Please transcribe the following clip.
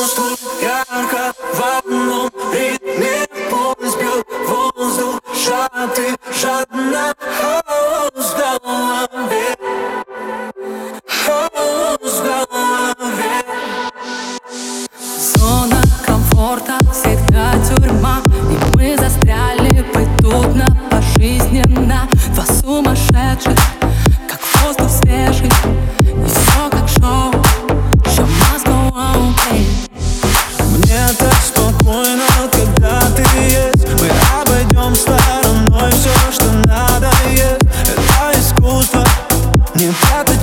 Постуярка в одном и не пусть бьет воздух шаты. new the.